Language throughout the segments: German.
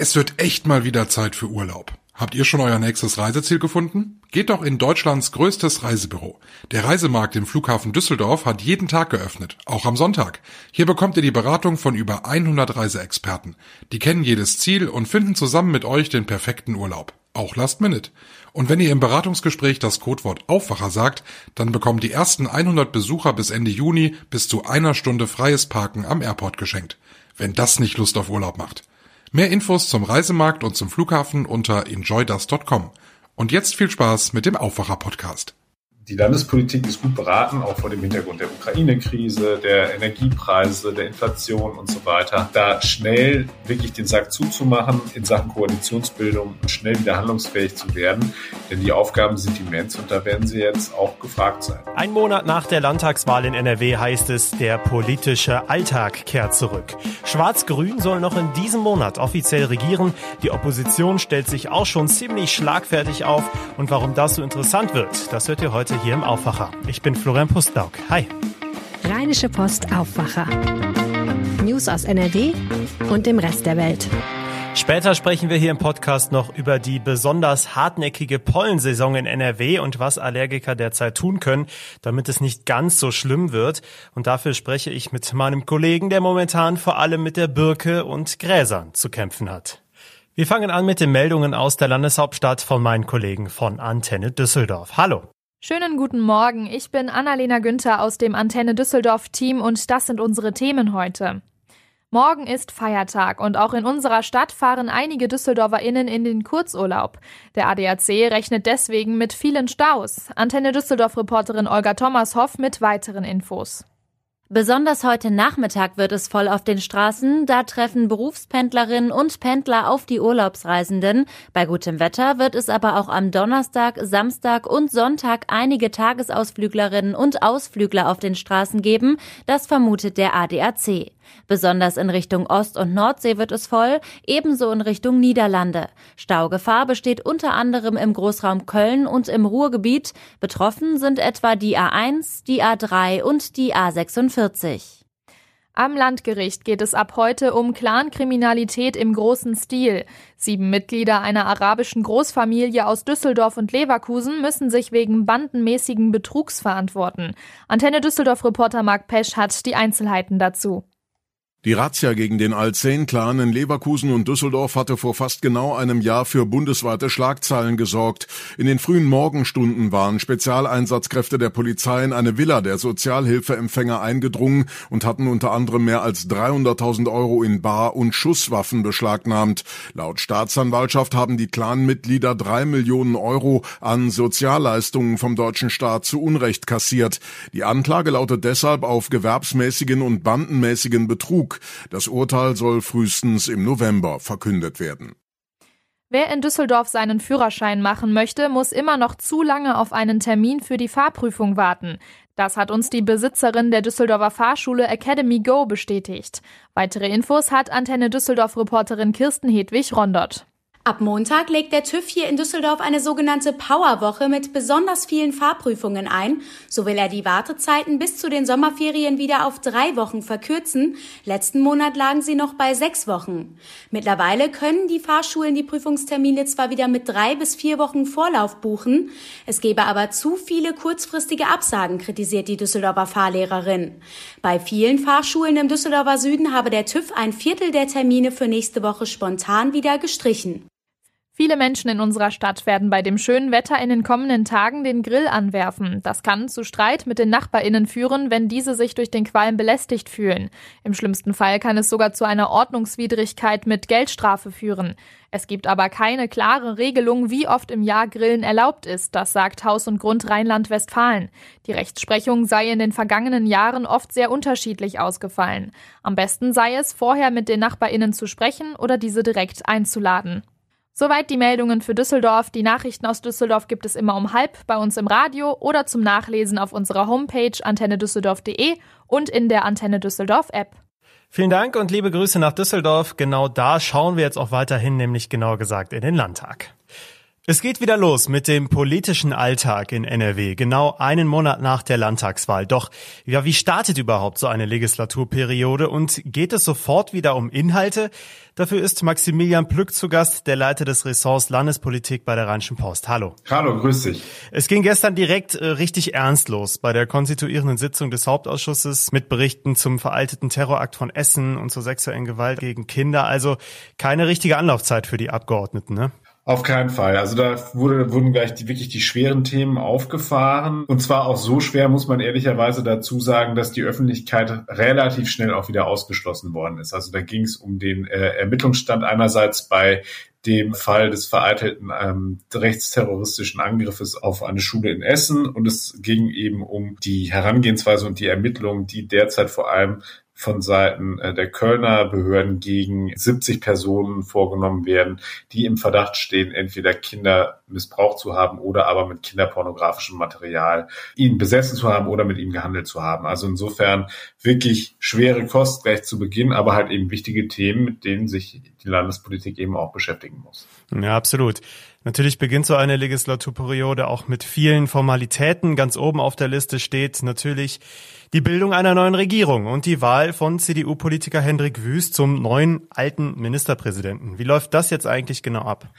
Es wird echt mal wieder Zeit für Urlaub. Habt ihr schon euer nächstes Reiseziel gefunden? Geht doch in Deutschlands größtes Reisebüro. Der Reisemarkt im Flughafen Düsseldorf hat jeden Tag geöffnet, auch am Sonntag. Hier bekommt ihr die Beratung von über 100 Reiseexperten. Die kennen jedes Ziel und finden zusammen mit euch den perfekten Urlaub. Auch Last Minute. Und wenn ihr im Beratungsgespräch das Codewort Aufwacher sagt, dann bekommen die ersten 100 Besucher bis Ende Juni bis zu einer Stunde freies Parken am Airport geschenkt. Wenn das nicht Lust auf Urlaub macht. Mehr Infos zum Reisemarkt und zum Flughafen unter enjoydas.com. Und jetzt viel Spaß mit dem Aufwacher-Podcast die Landespolitik ist gut beraten, auch vor dem Hintergrund der Ukraine-Krise, der Energiepreise, der Inflation und so weiter, da schnell wirklich den Sack zuzumachen in Sachen Koalitionsbildung und schnell wieder handlungsfähig zu werden. Denn die Aufgaben sind immens und da werden sie jetzt auch gefragt sein. Ein Monat nach der Landtagswahl in NRW heißt es, der politische Alltag kehrt zurück. Schwarz-Grün soll noch in diesem Monat offiziell regieren. Die Opposition stellt sich auch schon ziemlich schlagfertig auf. Und warum das so interessant wird, das hört ihr heute hier im Aufwacher. Ich bin Florian Pustlauk. Hi. Rheinische Post Aufwacher. News aus NRW und dem Rest der Welt. Später sprechen wir hier im Podcast noch über die besonders hartnäckige Pollensaison in NRW und was Allergiker derzeit tun können, damit es nicht ganz so schlimm wird. Und dafür spreche ich mit meinem Kollegen, der momentan vor allem mit der Birke und Gräsern zu kämpfen hat. Wir fangen an mit den Meldungen aus der Landeshauptstadt von meinen Kollegen von Antenne Düsseldorf. Hallo. Schönen guten Morgen, ich bin Annalena Günther aus dem Antenne Düsseldorf Team und das sind unsere Themen heute. Morgen ist Feiertag und auch in unserer Stadt fahren einige DüsseldorferInnen in den Kurzurlaub. Der ADAC rechnet deswegen mit vielen Staus. Antenne Düsseldorf-Reporterin Olga Thomashoff mit weiteren Infos. Besonders heute Nachmittag wird es voll auf den Straßen. Da treffen Berufspendlerinnen und Pendler auf die Urlaubsreisenden. Bei gutem Wetter wird es aber auch am Donnerstag, Samstag und Sonntag einige Tagesausflüglerinnen und Ausflügler auf den Straßen geben. Das vermutet der ADAC. Besonders in Richtung Ost- und Nordsee wird es voll, ebenso in Richtung Niederlande. Staugefahr besteht unter anderem im Großraum Köln und im Ruhrgebiet. Betroffen sind etwa die A1, die A3 und die A46. Am Landgericht geht es ab heute um Clankriminalität im großen Stil. Sieben Mitglieder einer arabischen Großfamilie aus Düsseldorf und Leverkusen müssen sich wegen bandenmäßigen Betrugs verantworten. Antenne Düsseldorf-Reporter Marc Pesch hat die Einzelheiten dazu. Die Razzia gegen den Alzen-Clan in Leverkusen und Düsseldorf hatte vor fast genau einem Jahr für bundesweite Schlagzeilen gesorgt. In den frühen Morgenstunden waren Spezialeinsatzkräfte der Polizei in eine Villa der Sozialhilfeempfänger eingedrungen und hatten unter anderem mehr als 300.000 Euro in Bar- und Schusswaffen beschlagnahmt. Laut Staatsanwaltschaft haben die Clanmitglieder drei Millionen Euro an Sozialleistungen vom deutschen Staat zu Unrecht kassiert. Die Anklage lautet deshalb auf gewerbsmäßigen und bandenmäßigen Betrug Betrug. Das Urteil soll frühestens im November verkündet werden. Wer in Düsseldorf seinen Führerschein machen möchte, muss immer noch zu lange auf einen Termin für die Fahrprüfung warten. Das hat uns die Besitzerin der Düsseldorfer Fahrschule Academy Go bestätigt. Weitere Infos hat Antenne Düsseldorf Reporterin Kirsten Hedwig Rondott. Ab Montag legt der TÜV hier in Düsseldorf eine sogenannte Powerwoche mit besonders vielen Fahrprüfungen ein. So will er die Wartezeiten bis zu den Sommerferien wieder auf drei Wochen verkürzen. Letzten Monat lagen sie noch bei sechs Wochen. Mittlerweile können die Fahrschulen die Prüfungstermine zwar wieder mit drei bis vier Wochen Vorlauf buchen. Es gebe aber zu viele kurzfristige Absagen, kritisiert die Düsseldorfer Fahrlehrerin. Bei vielen Fahrschulen im Düsseldorfer Süden habe der TÜV ein Viertel der Termine für nächste Woche spontan wieder gestrichen. Viele Menschen in unserer Stadt werden bei dem schönen Wetter in den kommenden Tagen den Grill anwerfen. Das kann zu Streit mit den Nachbarinnen führen, wenn diese sich durch den Qualm belästigt fühlen. Im schlimmsten Fall kann es sogar zu einer Ordnungswidrigkeit mit Geldstrafe führen. Es gibt aber keine klare Regelung, wie oft im Jahr Grillen erlaubt ist, das sagt Haus und Grund Rheinland-Westfalen. Die Rechtsprechung sei in den vergangenen Jahren oft sehr unterschiedlich ausgefallen. Am besten sei es, vorher mit den Nachbarinnen zu sprechen oder diese direkt einzuladen. Soweit die Meldungen für Düsseldorf. Die Nachrichten aus Düsseldorf gibt es immer um halb bei uns im Radio oder zum Nachlesen auf unserer Homepage antennedüsseldorf.de und in der Antenne Düsseldorf App. Vielen Dank und liebe Grüße nach Düsseldorf. Genau da schauen wir jetzt auch weiterhin, nämlich genauer gesagt in den Landtag. Es geht wieder los mit dem politischen Alltag in NRW, genau einen Monat nach der Landtagswahl. Doch, ja, wie startet überhaupt so eine Legislaturperiode und geht es sofort wieder um Inhalte? Dafür ist Maximilian Plück zu Gast, der Leiter des Ressorts Landespolitik bei der Rheinischen Post. Hallo. Hallo, grüß dich. Es ging gestern direkt äh, richtig ernst los bei der konstituierenden Sitzung des Hauptausschusses mit Berichten zum veralteten Terrorakt von Essen und zur sexuellen Gewalt gegen Kinder. Also keine richtige Anlaufzeit für die Abgeordneten, ne? Auf keinen Fall. Also da wurde, wurden gleich die, wirklich die schweren Themen aufgefahren. Und zwar auch so schwer, muss man ehrlicherweise dazu sagen, dass die Öffentlichkeit relativ schnell auch wieder ausgeschlossen worden ist. Also da ging es um den äh, Ermittlungsstand einerseits bei dem Fall des vereitelten ähm, rechtsterroristischen Angriffes auf eine Schule in Essen und es ging eben um die Herangehensweise und die Ermittlungen, die derzeit vor allem von Seiten äh, der Kölner Behörden gegen 70 Personen vorgenommen werden, die im Verdacht stehen, entweder Kinder missbraucht zu haben oder aber mit kinderpornografischem Material ihn besessen zu haben oder mit ihm gehandelt zu haben. Also insofern wirklich schwere Kost gleich zu Beginn, aber halt eben wichtige Themen, mit denen sich die Landespolitik eben auch beschäftigen muss. Ja, absolut. Natürlich beginnt so eine Legislaturperiode auch mit vielen Formalitäten. Ganz oben auf der Liste steht natürlich die Bildung einer neuen Regierung und die Wahl von CDU-Politiker Hendrik Wüst zum neuen alten Ministerpräsidenten. Wie läuft das jetzt eigentlich genau ab?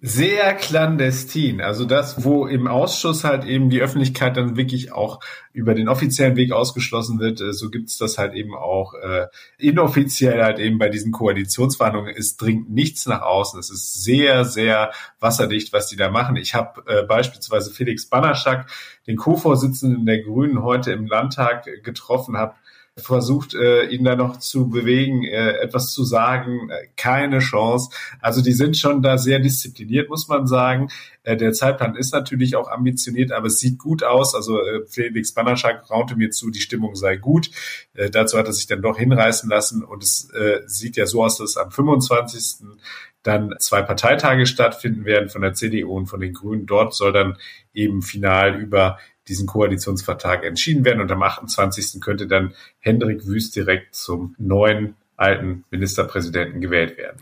Sehr clandestin. Also das, wo im Ausschuss halt eben die Öffentlichkeit dann wirklich auch über den offiziellen Weg ausgeschlossen wird, äh, so gibt's das halt eben auch äh, inoffiziell halt eben bei diesen Koalitionsverhandlungen. Es dringt nichts nach außen. Es ist sehr, sehr wasserdicht, was die da machen. Ich habe äh, beispielsweise Felix Banaschak, den Co-Vorsitzenden der Grünen, heute im Landtag getroffen, habe versucht, äh, ihn da noch zu bewegen, äh, etwas zu sagen. Äh, keine Chance. Also die sind schon da sehr diszipliniert, muss man sagen. Äh, der Zeitplan ist natürlich auch ambitioniert, aber es sieht gut aus. Also äh, Felix Banaschak raunte mir zu, die Stimmung sei gut. Äh, dazu hat er sich dann doch hinreißen lassen und es äh, sieht ja so aus, dass am 25 dann zwei Parteitage stattfinden werden von der CDU und von den Grünen. Dort soll dann eben final über diesen Koalitionsvertrag entschieden werden. Und am 28. könnte dann Hendrik Wüst direkt zum neuen alten Ministerpräsidenten gewählt werden.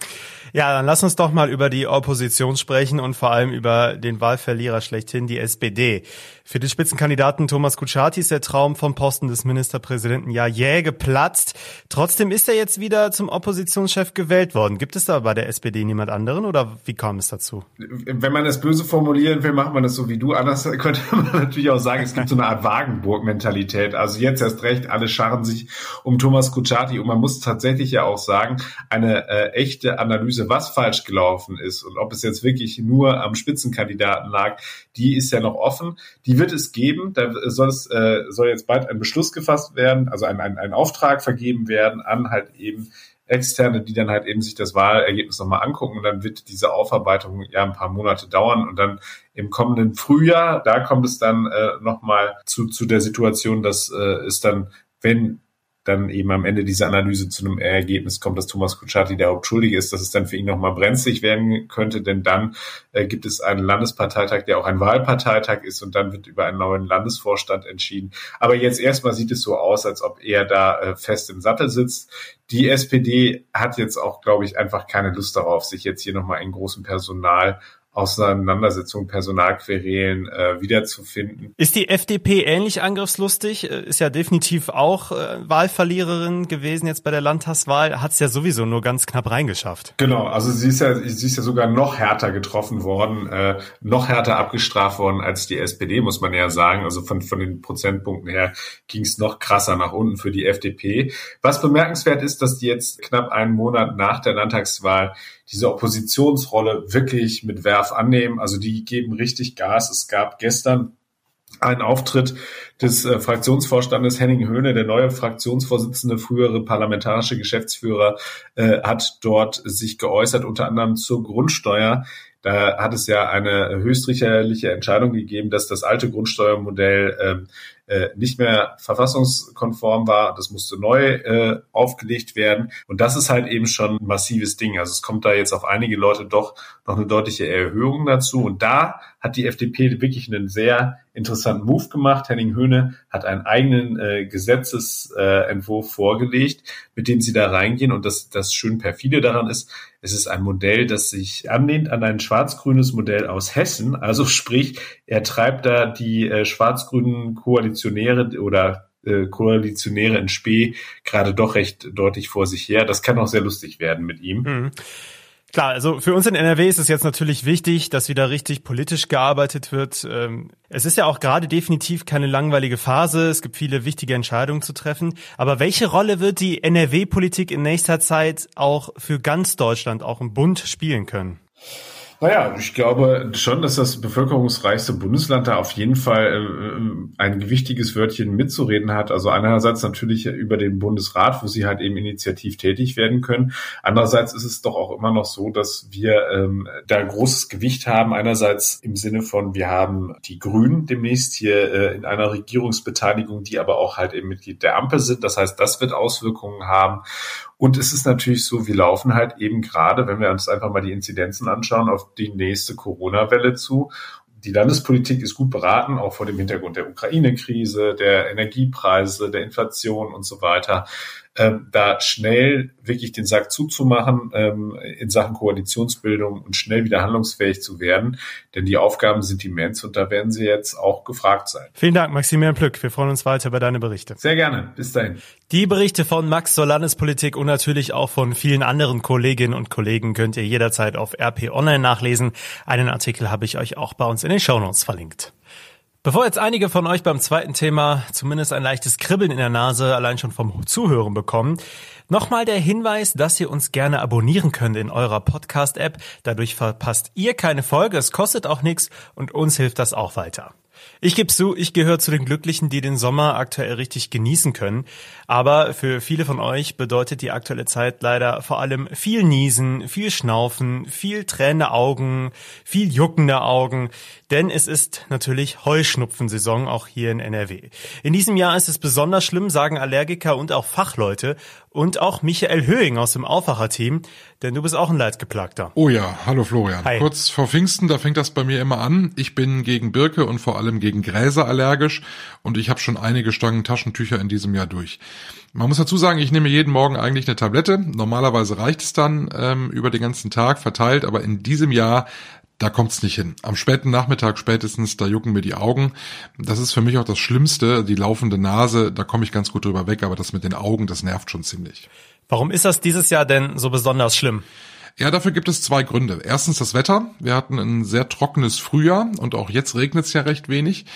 Ja, dann lass uns doch mal über die Opposition sprechen und vor allem über den Wahlverlierer schlechthin, die SPD. Für den Spitzenkandidaten Thomas Kutschaty ist der Traum vom Posten des Ministerpräsidenten ja jäh geplatzt. Trotzdem ist er jetzt wieder zum Oppositionschef gewählt worden. Gibt es da bei der SPD niemand anderen oder wie kam es dazu? Wenn man das böse formulieren will, macht man das so wie du. Anders könnte man natürlich auch sagen, es gibt so eine Art Wagenburg-Mentalität. Also jetzt erst recht, alle scharren sich um Thomas Kutschaty und man muss tatsächlich ja auch sagen, eine äh, echte Analyse, was falsch gelaufen ist und ob es jetzt wirklich nur am Spitzenkandidaten lag, die ist ja noch offen. Die wird es geben. Da soll es äh, soll jetzt bald ein Beschluss gefasst werden, also ein, ein, ein Auftrag vergeben werden an halt eben Externe, die dann halt eben sich das Wahlergebnis nochmal angucken und dann wird diese Aufarbeitung ja ein paar Monate dauern und dann im kommenden Frühjahr, da kommt es dann äh, nochmal zu, zu der Situation, dass äh, es dann, wenn dann eben am Ende dieser Analyse zu einem Ergebnis kommt, dass Thomas Kutschaty der Hauptschuldige ist, dass es dann für ihn nochmal brenzlig werden könnte, denn dann äh, gibt es einen Landesparteitag, der auch ein Wahlparteitag ist und dann wird über einen neuen Landesvorstand entschieden. Aber jetzt erstmal sieht es so aus, als ob er da äh, fest im Sattel sitzt. Die SPD hat jetzt auch, glaube ich, einfach keine Lust darauf, sich jetzt hier nochmal in großem Personal Auseinandersetzung, Personalquerelen äh, wiederzufinden. Ist die FDP ähnlich angriffslustig? Äh, ist ja definitiv auch äh, Wahlverliererin gewesen jetzt bei der Landtagswahl. Hat es ja sowieso nur ganz knapp reingeschafft. Genau, also sie ist ja, sie ist ja sogar noch härter getroffen worden, äh, noch härter abgestraft worden als die SPD, muss man ja sagen. Also von, von den Prozentpunkten her ging es noch krasser nach unten für die FDP. Was bemerkenswert ist, dass die jetzt knapp einen Monat nach der Landtagswahl diese Oppositionsrolle wirklich mit Werf annehmen. Also die geben richtig Gas. Es gab gestern einen Auftritt des äh, Fraktionsvorstandes Henning Höhne, der neue Fraktionsvorsitzende, frühere parlamentarische Geschäftsführer, äh, hat dort sich geäußert, unter anderem zur Grundsteuer. Da hat es ja eine höchstrichterliche Entscheidung gegeben, dass das alte Grundsteuermodell ähm, äh, nicht mehr verfassungskonform war. Das musste neu äh, aufgelegt werden. Und das ist halt eben schon ein massives Ding. Also es kommt da jetzt auf einige Leute doch noch eine deutliche Erhöhung dazu. Und da hat die FDP wirklich einen sehr interessanten Move gemacht. Henning Höhne hat einen eigenen äh, Gesetzesentwurf äh, vorgelegt, mit dem sie da reingehen. Und das, das schön perfide daran ist, Es ist ein Modell, das sich anlehnt an ein schwarz-grünes Modell aus Hessen. Also sprich, er treibt da die äh, schwarz-grünen Koalitionäre oder äh, Koalitionäre in Spee gerade doch recht deutlich vor sich her. Das kann auch sehr lustig werden mit ihm. Mhm. Klar, also für uns in NRW ist es jetzt natürlich wichtig, dass wieder richtig politisch gearbeitet wird. Ähm, es ist ja auch gerade definitiv keine langweilige Phase. Es gibt viele wichtige Entscheidungen zu treffen. Aber welche Rolle wird die NRW-Politik in nächster Zeit auch für ganz Deutschland, auch im Bund spielen können? Naja, ich glaube schon, dass das bevölkerungsreichste Bundesland da auf jeden Fall äh, ein wichtiges Wörtchen mitzureden hat. Also einerseits natürlich über den Bundesrat, wo sie halt eben initiativ tätig werden können. Andererseits ist es doch auch immer noch so, dass wir ähm, da großes Gewicht haben. Einerseits im Sinne von, wir haben die Grünen demnächst hier äh, in einer Regierungsbeteiligung, die aber auch halt eben Mitglied der Ampel sind. Das heißt, das wird Auswirkungen haben. Und es ist natürlich so, wir laufen halt eben gerade, wenn wir uns einfach mal die Inzidenzen anschauen, auf die nächste Corona-Welle zu. Die Landespolitik ist gut beraten, auch vor dem Hintergrund der Ukraine-Krise, der Energiepreise, der Inflation und so weiter, da schnell wirklich den Sack zuzumachen ähm, in Sachen Koalitionsbildung und schnell wieder handlungsfähig zu werden. Denn die Aufgaben sind immens und da werden sie jetzt auch gefragt sein. Vielen Dank, Maximilian Plück. Wir freuen uns weiter über deine Berichte. Sehr gerne. Bis dahin. Die Berichte von Max zur Landespolitik und natürlich auch von vielen anderen Kolleginnen und Kollegen könnt ihr jederzeit auf RP Online nachlesen. Einen Artikel habe ich euch auch bei uns in den Shownotes verlinkt. Bevor jetzt einige von euch beim zweiten Thema zumindest ein leichtes Kribbeln in der Nase allein schon vom Zuhören bekommen, nochmal der Hinweis, dass ihr uns gerne abonnieren könnt in eurer Podcast-App. Dadurch verpasst ihr keine Folge, es kostet auch nichts und uns hilft das auch weiter. Ich gebe zu, ich gehöre zu den Glücklichen, die den Sommer aktuell richtig genießen können. Aber für viele von euch bedeutet die aktuelle Zeit leider vor allem viel Niesen, viel Schnaufen, viel tränende Augen, viel juckende Augen. Denn es ist natürlich Heuschnupfensaison auch hier in NRW. In diesem Jahr ist es besonders schlimm, sagen Allergiker und auch Fachleute und auch Michael Höhing aus dem Aufwacherteam, denn du bist auch ein Leidgeplagter. Oh ja, hallo Florian. Hi. Kurz vor Pfingsten, da fängt das bei mir immer an. Ich bin gegen Birke und vor allem gegen Gräser allergisch und ich habe schon einige Stangen Taschentücher in diesem Jahr durch. Man muss dazu sagen, ich nehme jeden Morgen eigentlich eine Tablette. Normalerweise reicht es dann ähm, über den ganzen Tag verteilt, aber in diesem Jahr da kommt's nicht hin. Am späten Nachmittag spätestens, da jucken mir die Augen. Das ist für mich auch das Schlimmste, die laufende Nase, da komme ich ganz gut drüber weg, aber das mit den Augen, das nervt schon ziemlich. Warum ist das dieses Jahr denn so besonders schlimm? Ja, dafür gibt es zwei Gründe. Erstens das Wetter. Wir hatten ein sehr trockenes Frühjahr und auch jetzt regnet es ja recht wenig.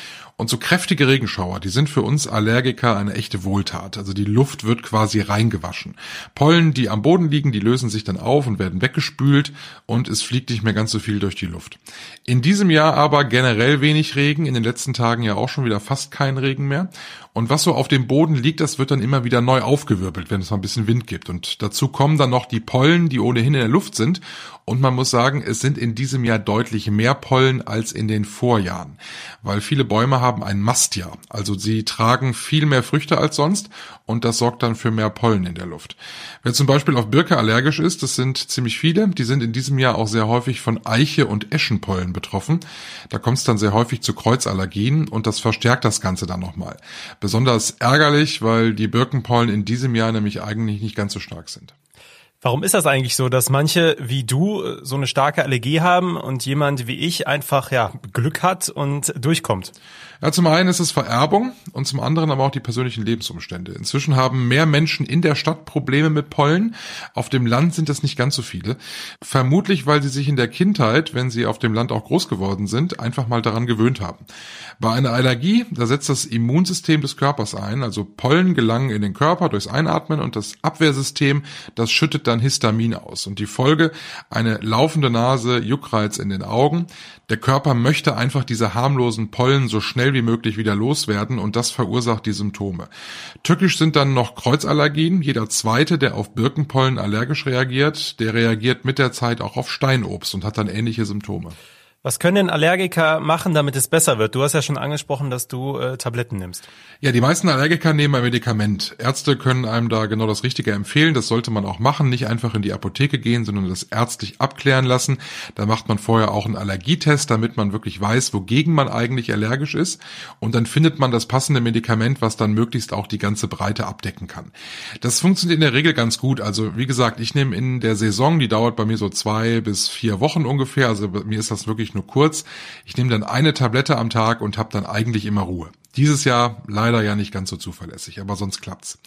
Und so kräftige Regenschauer, die sind für uns Allergiker eine echte Wohltat. Also die Luft wird quasi reingewaschen. Pollen, die am Boden liegen, die lösen sich dann auf und werden weggespült und es fliegt nicht mehr ganz so viel durch die Luft. In diesem Jahr aber generell wenig Regen, in den letzten Tagen ja auch schon wieder fast kein Regen mehr. Und was so auf dem Boden liegt, das wird dann immer wieder neu aufgewirbelt, wenn es mal ein bisschen Wind gibt. Und dazu kommen dann noch die Pollen, die ohnehin in der Luft sind. Und man muss sagen, es sind in diesem Jahr deutlich mehr Pollen als in den Vorjahren. Weil viele Bäume haben ein Mastjahr. Also sie tragen viel mehr Früchte als sonst und das sorgt dann für mehr Pollen in der Luft. Wer zum Beispiel auf Birke allergisch ist, das sind ziemlich viele, die sind in diesem Jahr auch sehr häufig von Eiche und Eschenpollen betroffen. Da kommt es dann sehr häufig zu Kreuzallergien und das verstärkt das Ganze dann nochmal. Besonders ärgerlich, weil die Birkenpollen in diesem Jahr nämlich eigentlich nicht ganz so stark sind. Warum ist das eigentlich so, dass manche wie du äh, so eine starke Allergie haben und jemand wie ich einfach ja Glück hat und durchkommt? Ja, zum einen ist es Vererbung und zum anderen aber auch die persönlichen Lebensumstände. Inzwischen haben mehr Menschen in der Stadt Probleme mit Pollen. Auf dem Land sind es nicht ganz so viele. Vermutlich, weil sie sich in der Kindheit, wenn sie auf dem Land auch groß geworden sind, einfach mal daran gewöhnt haben. Bei einer Allergie, da setzt das Immunsystem des Körpers ein, also Pollen gelangen in den Körper durchs Einatmen und das Abwehrsystem, das schüttet dann Histamin aus. Und die Folge, eine laufende Nase, Juckreiz in den Augen. Der Körper möchte einfach diese harmlosen Pollen so schnell wie möglich wieder loswerden und das verursacht die Symptome. Tückisch sind dann noch Kreuzallergien. Jeder zweite, der auf Birkenpollen allergisch reagiert, der reagiert mit der Zeit auch auf Steinobst und hat dann ähnliche Symptome. Was können denn Allergiker machen, damit es besser wird? Du hast ja schon angesprochen, dass du äh, Tabletten nimmst. Ja, die meisten Allergiker nehmen ein Medikament. Ärzte können einem da genau das Richtige empfehlen. Das sollte man auch machen. Nicht einfach in die Apotheke gehen, sondern das ärztlich abklären lassen. Da macht man vorher auch einen Allergietest, damit man wirklich weiß, wogegen man eigentlich allergisch ist. Und dann findet man das passende Medikament, was dann möglichst auch die ganze Breite abdecken kann. Das funktioniert in der Regel ganz gut. Also wie gesagt, ich nehme in der Saison, die dauert bei mir so zwei bis vier Wochen ungefähr. Also mir ist das wirklich wirklich nur kurz. Ich nehme dann eine Tablette am Tag und habe dann eigentlich immer Ruhe. Dieses Jahr leider ja nicht ganz so zuverlässig, aber sonst klappt's.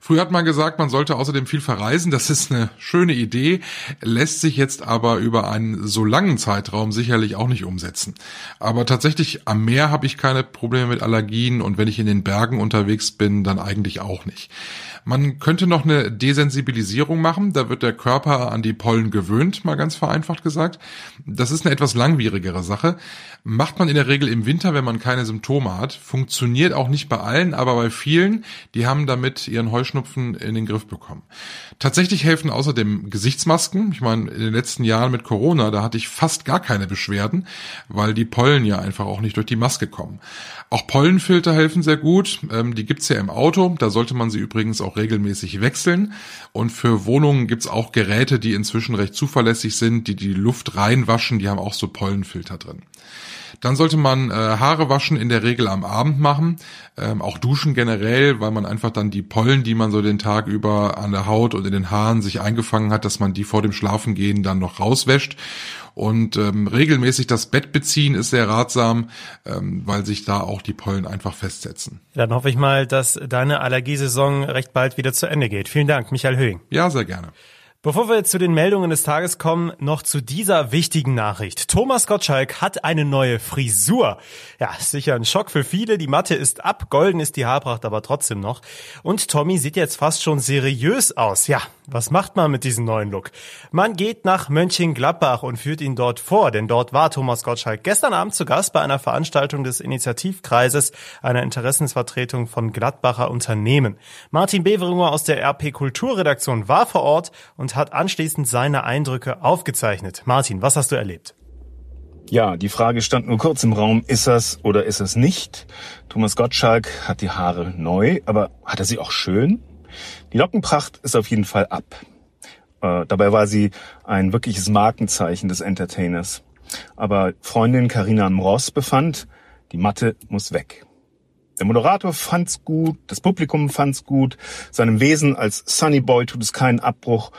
Früher hat man gesagt, man sollte außerdem viel verreisen. Das ist eine schöne Idee, lässt sich jetzt aber über einen so langen Zeitraum sicherlich auch nicht umsetzen. Aber tatsächlich am Meer habe ich keine Probleme mit Allergien und wenn ich in den Bergen unterwegs bin, dann eigentlich auch nicht. Man könnte noch eine Desensibilisierung machen. Da wird der Körper an die Pollen gewöhnt, mal ganz vereinfacht gesagt. Das ist eine etwas langwierigere Sache. Macht man in der Regel im Winter, wenn man keine Symptome hat. Funktioniert auch nicht bei allen, aber bei vielen, die haben damit ihren Heuschnupfen in den Griff bekommen. Tatsächlich helfen außerdem Gesichtsmasken. Ich meine, in den letzten Jahren mit Corona, da hatte ich fast gar keine Beschwerden, weil die Pollen ja einfach auch nicht durch die Maske kommen. Auch Pollenfilter helfen sehr gut. Ähm, die gibt's ja im Auto. Da sollte man sie übrigens auch regelmäßig wechseln. Und für Wohnungen gibt's auch Geräte, die inzwischen recht zuverlässig sind, die die Luft reinwaschen. Die haben auch so Pollenfilter drin. Dann sollte man äh, Haare waschen in der Regel am Abend machen, ähm, auch duschen generell, weil man einfach dann die Pollen, die man so den Tag über an der Haut und in den Haaren sich eingefangen hat, dass man die vor dem Schlafengehen dann noch rauswäscht. Und ähm, regelmäßig das Bett beziehen ist sehr ratsam, ähm, weil sich da auch die Pollen einfach festsetzen. Dann hoffe ich mal, dass deine Allergiesaison recht bald wieder zu Ende geht. Vielen Dank, Michael Höhing. Ja, sehr gerne. Bevor wir jetzt zu den Meldungen des Tages kommen, noch zu dieser wichtigen Nachricht. Thomas Gottschalk hat eine neue Frisur. Ja, sicher ein Schock für viele. Die Matte ist ab, golden ist die Haarpracht aber trotzdem noch. Und Tommy sieht jetzt fast schon seriös aus. Ja, was macht man mit diesem neuen Look? Man geht nach Mönchengladbach und führt ihn dort vor, denn dort war Thomas Gottschalk gestern Abend zu Gast bei einer Veranstaltung des Initiativkreises, einer Interessensvertretung von Gladbacher Unternehmen. Martin Beveringer aus der RP Kulturredaktion war vor Ort und hat anschließend seine Eindrücke aufgezeichnet. Martin, was hast du erlebt? Ja, die Frage stand nur kurz im Raum, ist das oder ist es nicht? Thomas Gottschalk hat die Haare neu, aber hat er sie auch schön? Die Lockenpracht ist auf jeden Fall ab. Äh, dabei war sie ein wirkliches Markenzeichen des Entertainers. Aber Freundin Karina Mross befand, die Matte muss weg. Der Moderator fand's gut, das Publikum fand's gut, seinem Wesen als Sunny Boy tut es keinen Abbruch.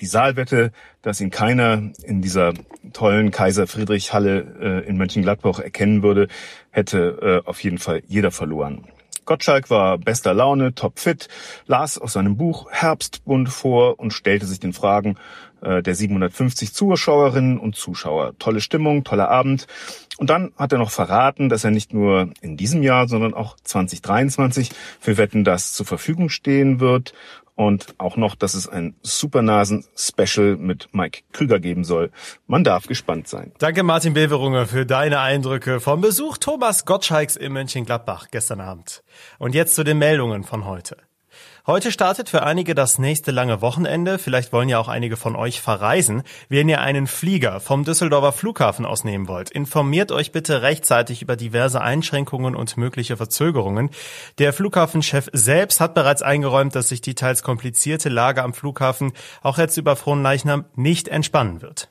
Die Saalwette, dass ihn keiner in dieser tollen Kaiser Friedrich Halle äh, in Mönchengladbach erkennen würde, hätte äh, auf jeden Fall jeder verloren. Gottschalk war bester Laune, topfit, las aus seinem Buch Herbstbund vor und stellte sich den Fragen äh, der 750 Zuschauerinnen und Zuschauer. Tolle Stimmung, toller Abend. Und dann hat er noch verraten, dass er nicht nur in diesem Jahr, sondern auch 2023 für Wetten das zur Verfügung stehen wird und auch noch, dass es ein Supernasen-Special mit Mike Krüger geben soll. Man darf gespannt sein. Danke Martin Beverunger für deine Eindrücke vom Besuch Thomas Gottschalks in Mönchengladbach gestern Abend. Und jetzt zu den Meldungen von heute. Heute startet für einige das nächste lange Wochenende. Vielleicht wollen ja auch einige von euch verreisen. Wenn ihr einen Flieger vom Düsseldorfer Flughafen aus nehmen wollt, informiert euch bitte rechtzeitig über diverse Einschränkungen und mögliche Verzögerungen. Der Flughafenchef selbst hat bereits eingeräumt, dass sich die teils komplizierte Lage am Flughafen auch jetzt über Fronleichnam nicht entspannen wird.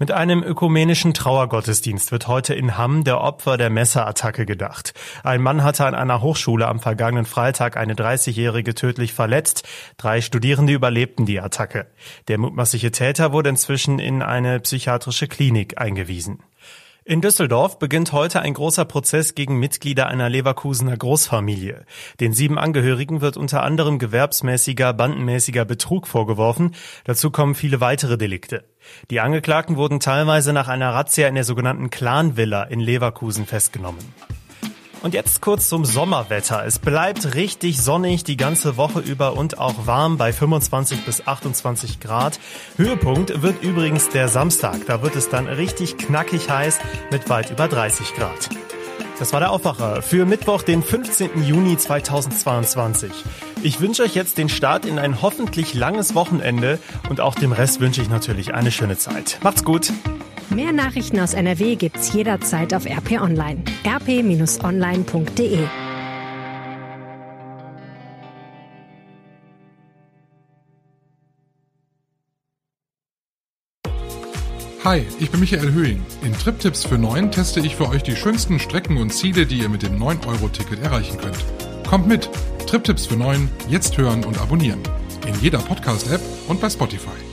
Mit einem ökumenischen Trauergottesdienst wird heute in Hamm der Opfer der Messerattacke gedacht. Ein Mann hatte an einer Hochschule am vergangenen Freitag eine 30-Jährige tödlich verletzt. Drei Studierende überlebten die Attacke. Der mutmaßliche Täter wurde inzwischen in eine psychiatrische Klinik eingewiesen. In Düsseldorf beginnt heute ein großer Prozess gegen Mitglieder einer Leverkusener Großfamilie. Den sieben Angehörigen wird unter anderem gewerbsmäßiger, bandenmäßiger Betrug vorgeworfen. Dazu kommen viele weitere Delikte. Die Angeklagten wurden teilweise nach einer Razzia in der sogenannten Clan-Villa in Leverkusen festgenommen. Und jetzt kurz zum Sommerwetter. Es bleibt richtig sonnig die ganze Woche über und auch warm bei 25 bis 28 Grad. Höhepunkt wird übrigens der Samstag. Da wird es dann richtig knackig heiß mit weit über 30 Grad. Das war der Aufwacher für Mittwoch, den 15. Juni 2022. Ich wünsche euch jetzt den Start in ein hoffentlich langes Wochenende und auch dem Rest wünsche ich natürlich eine schöne Zeit. Macht's gut! Mehr Nachrichten aus NRW gibt's jederzeit auf RP Online. rp-online.de Hi, ich bin Michael Höhing. In Triptipps für 9 teste ich für euch die schönsten Strecken und Ziele, die ihr mit dem 9-Euro-Ticket erreichen könnt. Kommt mit! Triptipps für 9, jetzt hören und abonnieren. In jeder Podcast-App und bei Spotify.